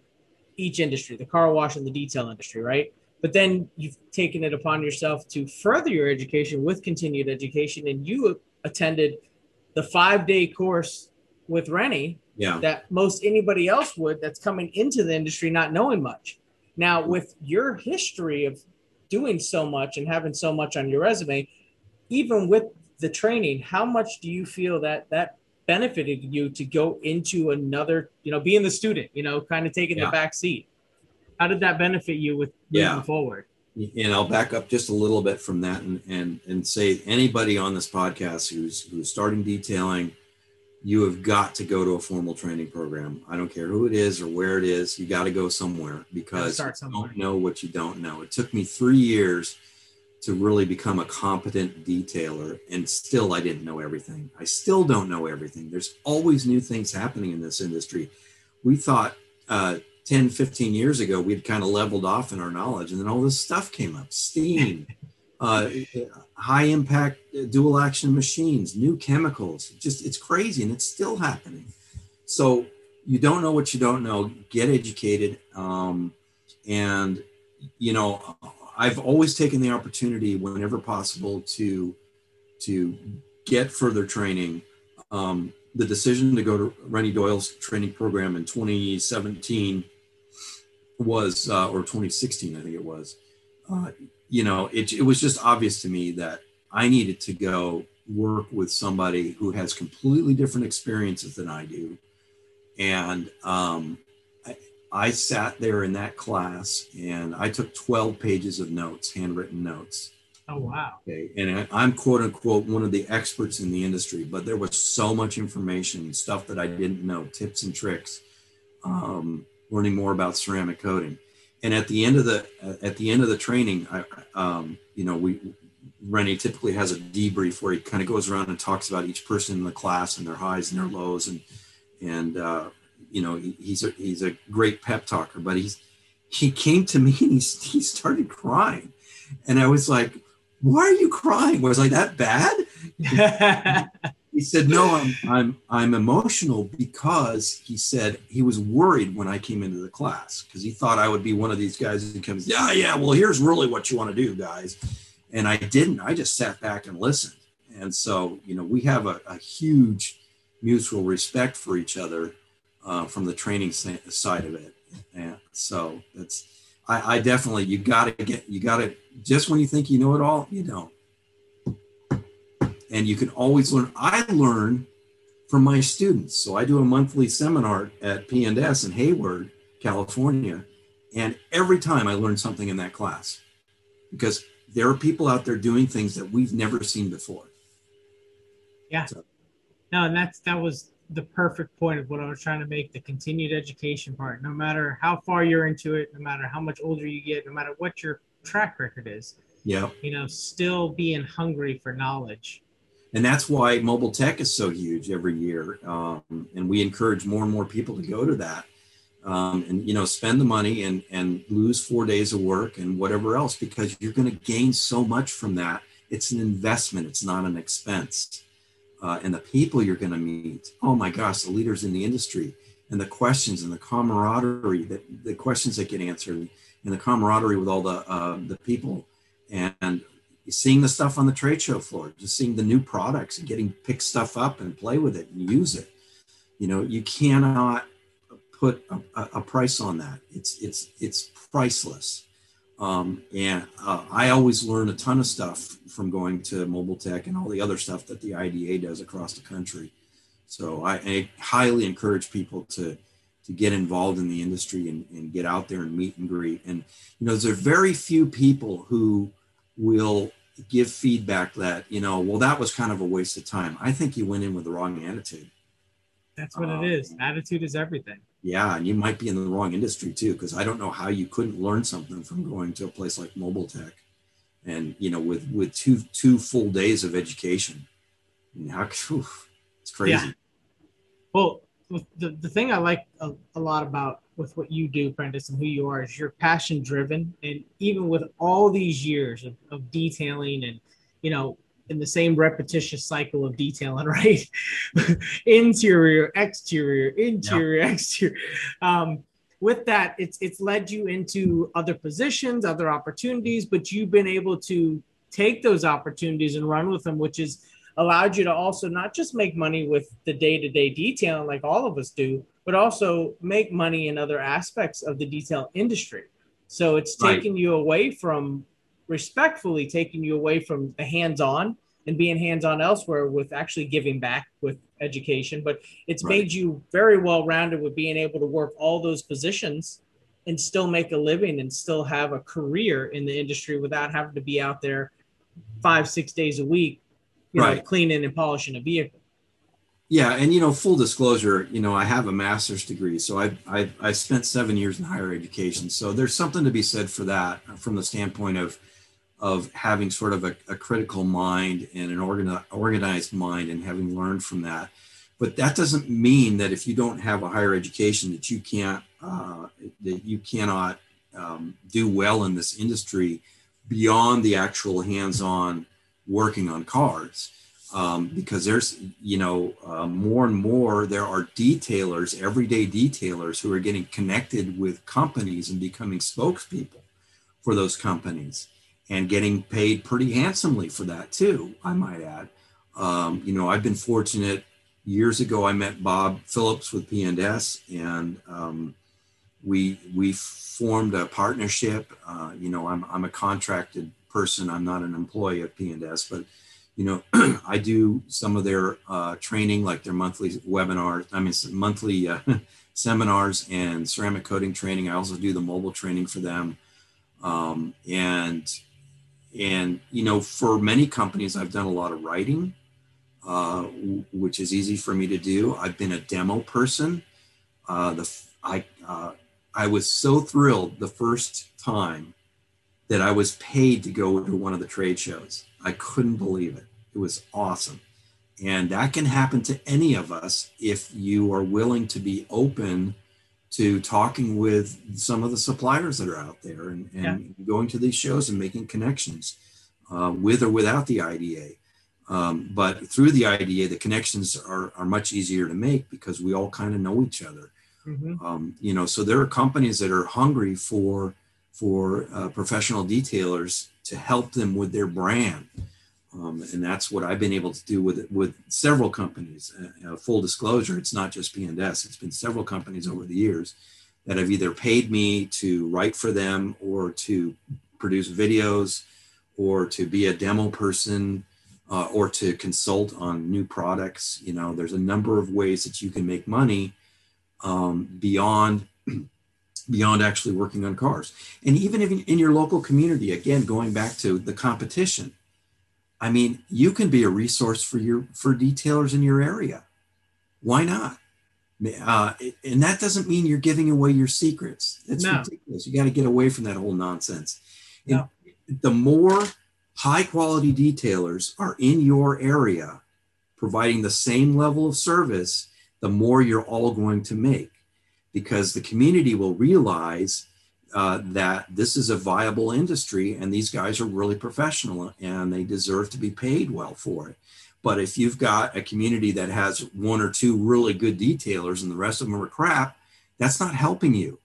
each industry, the car wash and the detail industry, right? But then you've taken it upon yourself to further your education with continued education, and you attended the five day course with Rennie yeah. that most anybody else would that's coming into the industry not knowing much. Now, mm-hmm. with your history of doing so much and having so much on your resume, even with the training, how much do you feel that that benefited you to go into another, you know, being the student, you know, kind of taking yeah. the back seat? How did that benefit you with moving yeah. forward? And I'll back up just a little bit from that and, and, and say anybody on this podcast who's who's starting detailing you have got to go to a formal training program. I don't care who it is or where it is. You got to go somewhere because you don't know what you don't know. It took me three years to really become a competent detailer, and still I didn't know everything. I still don't know everything. There's always new things happening in this industry. We thought uh, 10, 15 years ago we'd kind of leveled off in our knowledge, and then all this stuff came up steam. uh, high impact uh, dual action machines, new chemicals. Just it's crazy, and it's still happening. So you don't know what you don't know. Get educated, um, and you know I've always taken the opportunity whenever possible to to get further training. Um, the decision to go to Rennie Doyle's training program in 2017 was, uh, or 2016, I think it was. Uh, you know, it, it was just obvious to me that I needed to go work with somebody who has completely different experiences than I do. And um, I, I sat there in that class and I took 12 pages of notes, handwritten notes. Oh, wow. Okay. And I, I'm quote unquote one of the experts in the industry, but there was so much information, stuff that I didn't know, tips and tricks, um, learning more about ceramic coating. And at the end of the at the end of the training, I, um, you know, we Rennie typically has a debrief where he kind of goes around and talks about each person in the class and their highs and their lows and and uh, you know he, he's a he's a great pep talker but he's he came to me and he, he started crying. And I was like why are you crying? Was I that bad he said no I'm I'm I'm emotional because he said he was worried when I came into the class because he thought I would be one of these guys who comes yeah yeah well here's really what you want to do guys and I didn't. I just sat back and listened. And so, you know, we have a, a huge mutual respect for each other uh, from the training side of it. And so that's, I, I definitely, you got to get, you got to, just when you think you know it all, you don't. And you can always learn. I learn from my students. So I do a monthly seminar at P&S in Hayward, California. And every time I learn something in that class because there are people out there doing things that we've never seen before. Yeah. So. No, and that's that was the perfect point of what I was trying to make the continued education part. No matter how far you're into it, no matter how much older you get, no matter what your track record is. Yeah. You know, still being hungry for knowledge. And that's why mobile tech is so huge every year. Um, and we encourage more and more people to go to that um, and you know spend the money and and lose four days of work and whatever else because you're going to gain so much from that it's an investment it's not an expense uh, and the people you're going to meet oh my gosh the leaders in the industry and the questions and the camaraderie that the questions that get answered and the camaraderie with all the uh, the people and seeing the stuff on the trade show floor just seeing the new products and getting pick stuff up and play with it and use it you know you cannot put a, a, price on that. It's it's it's priceless. Um, and uh, I always learn a ton of stuff from going to Mobile Tech and all the other stuff that the IDA does across the country. So I, I highly encourage people to to get involved in the industry and, and get out there and meet and greet. And you know, there's very few people who will give feedback that you know, well, that was kind of a waste of time. I think you went in with the wrong attitude. That's what um, it is. Attitude is everything yeah and you might be in the wrong industry too because i don't know how you couldn't learn something from going to a place like mobile tech and you know with with two two full days of education and how whew, it's crazy yeah. well the, the thing i like a, a lot about with what you do prentice and who you are is you're passion driven and even with all these years of, of detailing and you know in the same repetitious cycle of detailing, right? interior, exterior, interior, yep. exterior. Um, with that, it's it's led you into other positions, other opportunities, but you've been able to take those opportunities and run with them, which has allowed you to also not just make money with the day-to-day detailing like all of us do, but also make money in other aspects of the detail industry. So it's taking right. you away from respectfully taking you away from the hands-on and being hands-on elsewhere with actually giving back with education but it's right. made you very well rounded with being able to work all those positions and still make a living and still have a career in the industry without having to be out there five six days a week you right. know cleaning and polishing a vehicle yeah and you know full disclosure you know i have a master's degree so i i i spent seven years in higher education so there's something to be said for that from the standpoint of of having sort of a, a critical mind and an organi- organized mind and having learned from that. But that doesn't mean that if you don't have a higher education that you can't uh, that you cannot um, do well in this industry beyond the actual hands-on working on cars. Um, because there's you know uh, more and more there are detailers everyday detailers who are getting connected with companies and becoming spokespeople for those companies and getting paid pretty handsomely for that too, I might add. Um, you know, I've been fortunate. Years ago, I met Bob Phillips with P&S, and um, we we formed a partnership. Uh, you know, I'm I'm a contracted person. I'm not an employee at P&S, but you know, I do some of their uh, training, like their monthly webinars. I mean, monthly uh, seminars and ceramic coating training. I also do the mobile training for them, um, and and you know, for many companies, I've done a lot of writing, uh, which is easy for me to do. I've been a demo person. Uh, the I uh, I was so thrilled the first time that I was paid to go to one of the trade shows. I couldn't believe it. It was awesome. And that can happen to any of us if you are willing to be open to talking with some of the suppliers that are out there and, and yeah. going to these shows and making connections uh, with or without the IDA. Um, but through the IDA, the connections are, are much easier to make because we all kind of know each other. Mm-hmm. Um, you know, so there are companies that are hungry for for uh, professional detailers to help them with their brand. Um, and that's what I've been able to do with with several companies. Uh, uh, full disclosure, it's not just P&S. It's been several companies over the years that have either paid me to write for them or to produce videos or to be a demo person uh, or to consult on new products. You know, there's a number of ways that you can make money um, beyond beyond actually working on cars. And even if in your local community, again, going back to the competition, I mean, you can be a resource for your for detailers in your area. Why not? Uh, and that doesn't mean you're giving away your secrets. That's no. ridiculous. You got to get away from that whole nonsense. No. The more high quality detailers are in your area, providing the same level of service, the more you're all going to make because the community will realize uh, that this is a viable industry and these guys are really professional and they deserve to be paid well for it. But if you've got a community that has one or two really good detailers and the rest of them are crap, that's not helping you.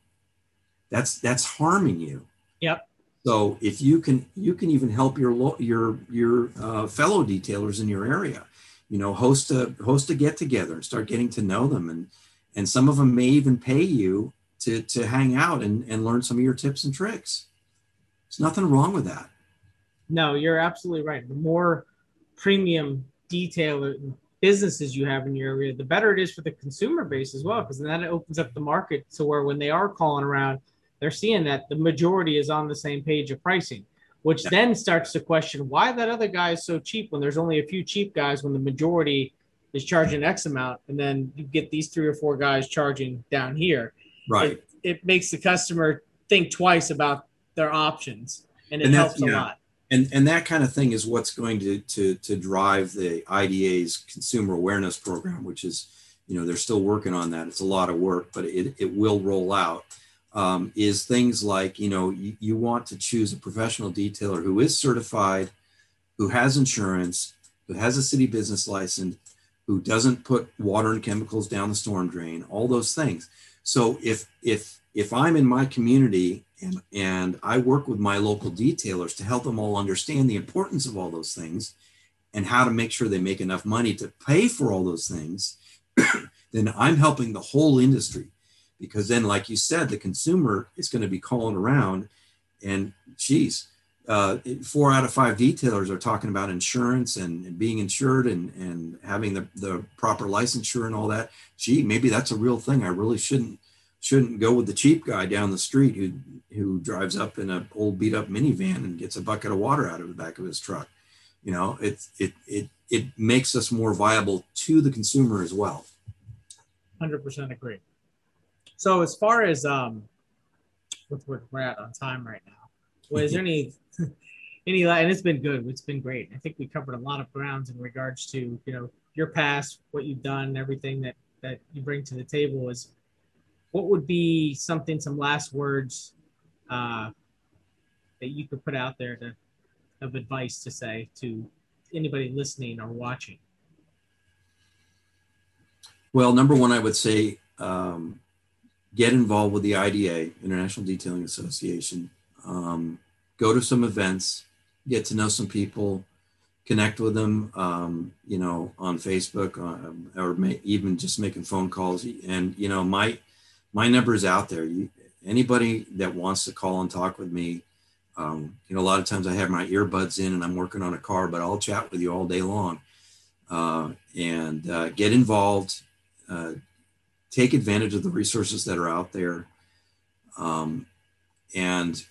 That's that's harming you. Yep. So if you can, you can even help your your your uh, fellow detailers in your area. You know, host a host a get together and start getting to know them and and some of them may even pay you to, to hang out and, and learn some of your tips and tricks. There's nothing wrong with that. No, you're absolutely right. The more premium detail businesses you have in your area, the better it is for the consumer base as well, because then it opens up the market to where when they are calling around, they're seeing that the majority is on the same page of pricing, which yeah. then starts to question why that other guy is so cheap when there's only a few cheap guys when the majority is charging X amount, and then you get these three or four guys charging down here. Right. It, it makes the customer think twice about their options, and it and helps a lot. And and that kind of thing is what's going to to to drive the IDA's consumer awareness program, which is, you know, they're still working on that. It's a lot of work, but it it will roll out. Um, is things like you know you, you want to choose a professional detailer who is certified, who has insurance, who has a city business license, who doesn't put water and chemicals down the storm drain, all those things. So if if if I'm in my community and, and I work with my local detailers to help them all understand the importance of all those things and how to make sure they make enough money to pay for all those things, then I'm helping the whole industry. Because then, like you said, the consumer is going to be calling around and geez, uh, four out of five detailers are talking about insurance and, and, being insured and, and having the, the proper licensure and all that. Gee, maybe that's a real thing. I really shouldn't shouldn't go with the cheap guy down the street who who drives up in an old beat up minivan and gets a bucket of water out of the back of his truck. You know, it it it it makes us more viable to the consumer as well. Hundred percent agree. So as far as um, with we're at on time right now, was there any any and it's been good. It's been great. I think we covered a lot of grounds in regards to you know your past, what you've done, everything that that you bring to the table. Is what would be something, some last words uh, that you could put out there to of advice to say to anybody listening or watching? Well, number one, I would say um, get involved with the IDA, International Detailing Association. Um, go to some events, get to know some people, connect with them, um, you know, on Facebook uh, or may, even just making phone calls. And, you know, my, my number is out there. You, anybody that wants to call and talk with me, Um, you know, a lot of times I have my earbuds in and I'm working on a car, but I'll chat with you all day long uh, and uh, get involved, uh, take advantage of the resources that are out there, um, and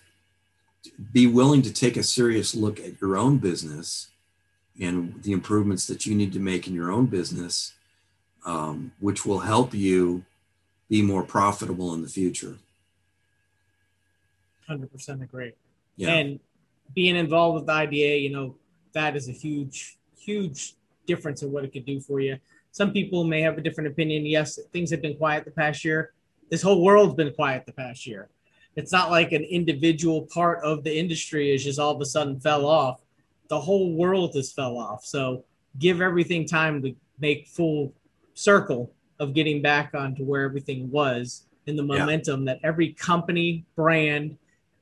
be willing to take a serious look at your own business and the improvements that you need to make in your own business, um, which will help you be more profitable in the future. 100% agree. Yeah. And being involved with the IDA, you know, that is a huge, huge difference in what it could do for you. Some people may have a different opinion. Yes, things have been quiet the past year. This whole world's been quiet the past year. It's not like an individual part of the industry is just all of a sudden fell off. The whole world has fell off. So give everything time to make full circle of getting back onto where everything was in the momentum yeah. that every company, brand,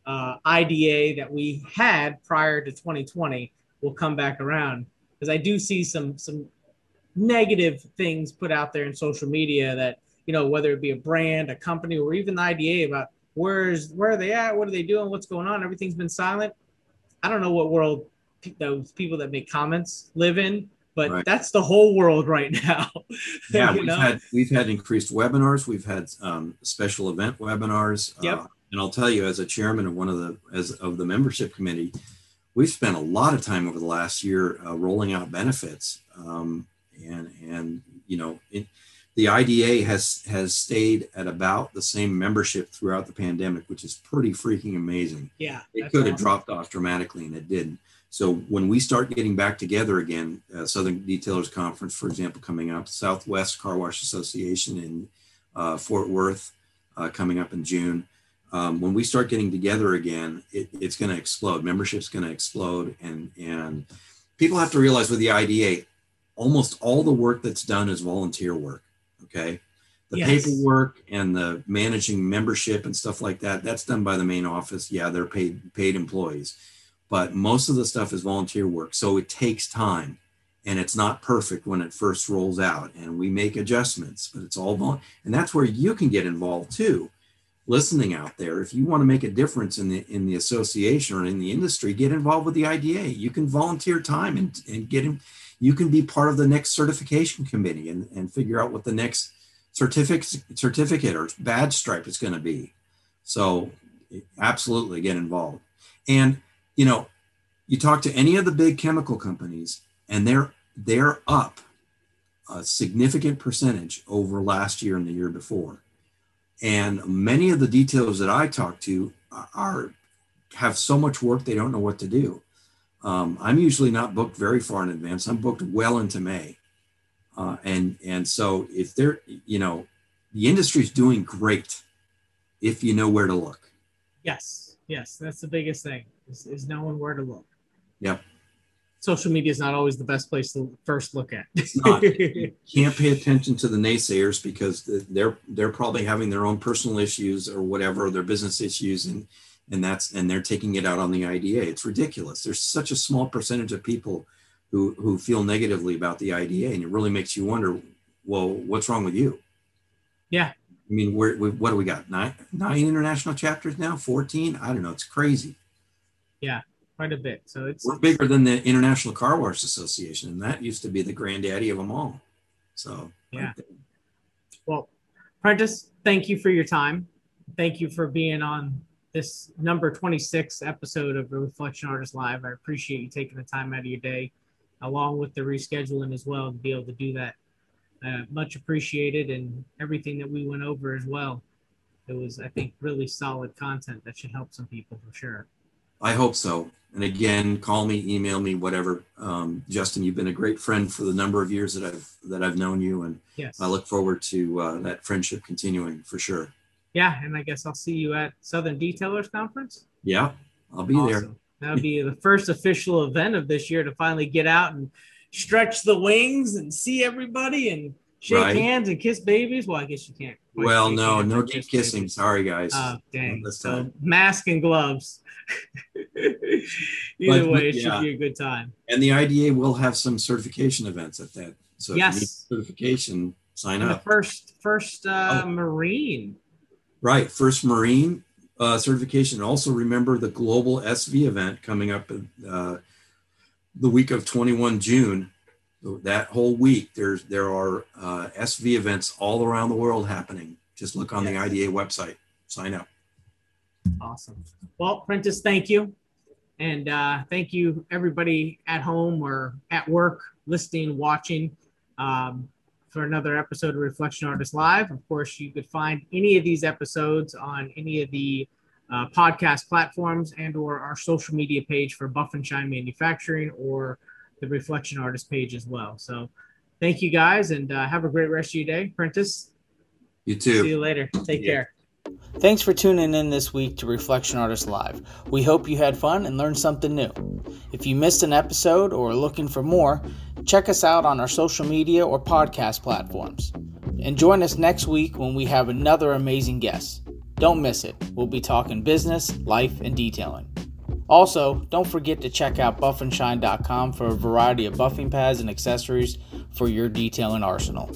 uh, IDA that we had prior to 2020 will come back around. Because I do see some some negative things put out there in social media that you know whether it be a brand, a company, or even the IDA about where's where are they at, what are they doing, what's going on. Everything's been silent. I don't know what world those people that make comments live in, but right. that's the whole world right now. yeah, we've know? had we've had increased webinars, we've had um, special event webinars. Yep. Uh, and I'll tell you, as a chairman of one of the as of the membership committee, we've spent a lot of time over the last year uh, rolling out benefits, um, and and you know, it, the IDA has has stayed at about the same membership throughout the pandemic, which is pretty freaking amazing. Yeah, it could have awesome. dropped off dramatically, and it didn't. So when we start getting back together again, uh, Southern Detailers Conference, for example, coming up, Southwest Car Wash Association in uh, Fort Worth uh, coming up in June um, when we start getting together again, it, it's going to explode. Membership's going to explode, and and people have to realize with the IDA, almost all the work that's done is volunteer work. Okay, the yes. paperwork and the managing membership and stuff like that that's done by the main office. Yeah, they're paid paid employees, but most of the stuff is volunteer work, so it takes time. And it's not perfect when it first rolls out, and we make adjustments, but it's all vol- and that's where you can get involved too listening out there, if you want to make a difference in the in the association or in the industry, get involved with the IDA. You can volunteer time and, and get in, you can be part of the next certification committee and, and figure out what the next certificate certificate or badge stripe is going to be. So absolutely get involved. And you know, you talk to any of the big chemical companies and they're they're up a significant percentage over last year and the year before and many of the details that I talk to are have so much work they don't know what to do. Um, I'm usually not booked very far in advance. I'm booked well into May, uh, and and so if they're you know the industry's doing great if you know where to look. Yes, yes, that's the biggest thing is, is knowing where to look. Yep social media is not always the best place to first look at. it's not. You can't pay attention to the naysayers because they're they're probably having their own personal issues or whatever, their business issues, and and that's and they're taking it out on the IDA. It's ridiculous. There's such a small percentage of people who who feel negatively about the IDA, and it really makes you wonder, well, what's wrong with you? Yeah. I mean, we're, we, what do we got? Nine nine international chapters now? Fourteen? I don't know. It's crazy. Yeah quite a bit. So it's we're bigger than the International Car Wash Association, and that used to be the granddaddy of them all. So yeah. Well, Prentice, thank you for your time. Thank you for being on this number 26 episode of Reflection Artist Live. I appreciate you taking the time out of your day, along with the rescheduling as well, to be able to do that. Uh, much appreciated, and everything that we went over as well. It was, I think, really solid content that should help some people for sure. I hope so. And again, call me, email me, whatever. Um, Justin, you've been a great friend for the number of years that I've that I've known you, and yes. I look forward to uh, that friendship continuing for sure. Yeah, and I guess I'll see you at Southern Detailers Conference. Yeah, I'll be awesome. there. That'll be the first official event of this year to finally get out and stretch the wings and see everybody and shake right. hands and kiss babies. Well, I guess you can't. Well, no, no deep kissing. Babies. Sorry, guys. Oh, dang. So mask and gloves. Either but, way, it yeah. should be a good time. And the IDA will have some certification events at that. So yes, certification, sign and up. first, first uh, oh. Marine. Right, first Marine. uh, certification. Also, remember the global SV event coming up uh, the week of 21 June. That whole week, there's there are uh, SV events all around the world happening. Just look on yes. the IDA website. Sign up. Awesome. Well, Prentice, thank you. And uh, thank you, everybody at home or at work, listening, watching um, for another episode of Reflection Artist Live. Of course, you could find any of these episodes on any of the uh, podcast platforms and or our social media page for Buff and Shine Manufacturing or the Reflection Artist page as well. So thank you guys and uh, have a great rest of your day. Prentice. You too. See you later. Take yeah. care. Thanks for tuning in this week to Reflection Artist Live. We hope you had fun and learned something new. If you missed an episode or are looking for more, check us out on our social media or podcast platforms. And join us next week when we have another amazing guest. Don't miss it. We'll be talking business, life, and detailing. Also, don't forget to check out buffandshine.com for a variety of buffing pads and accessories for your detailing arsenal.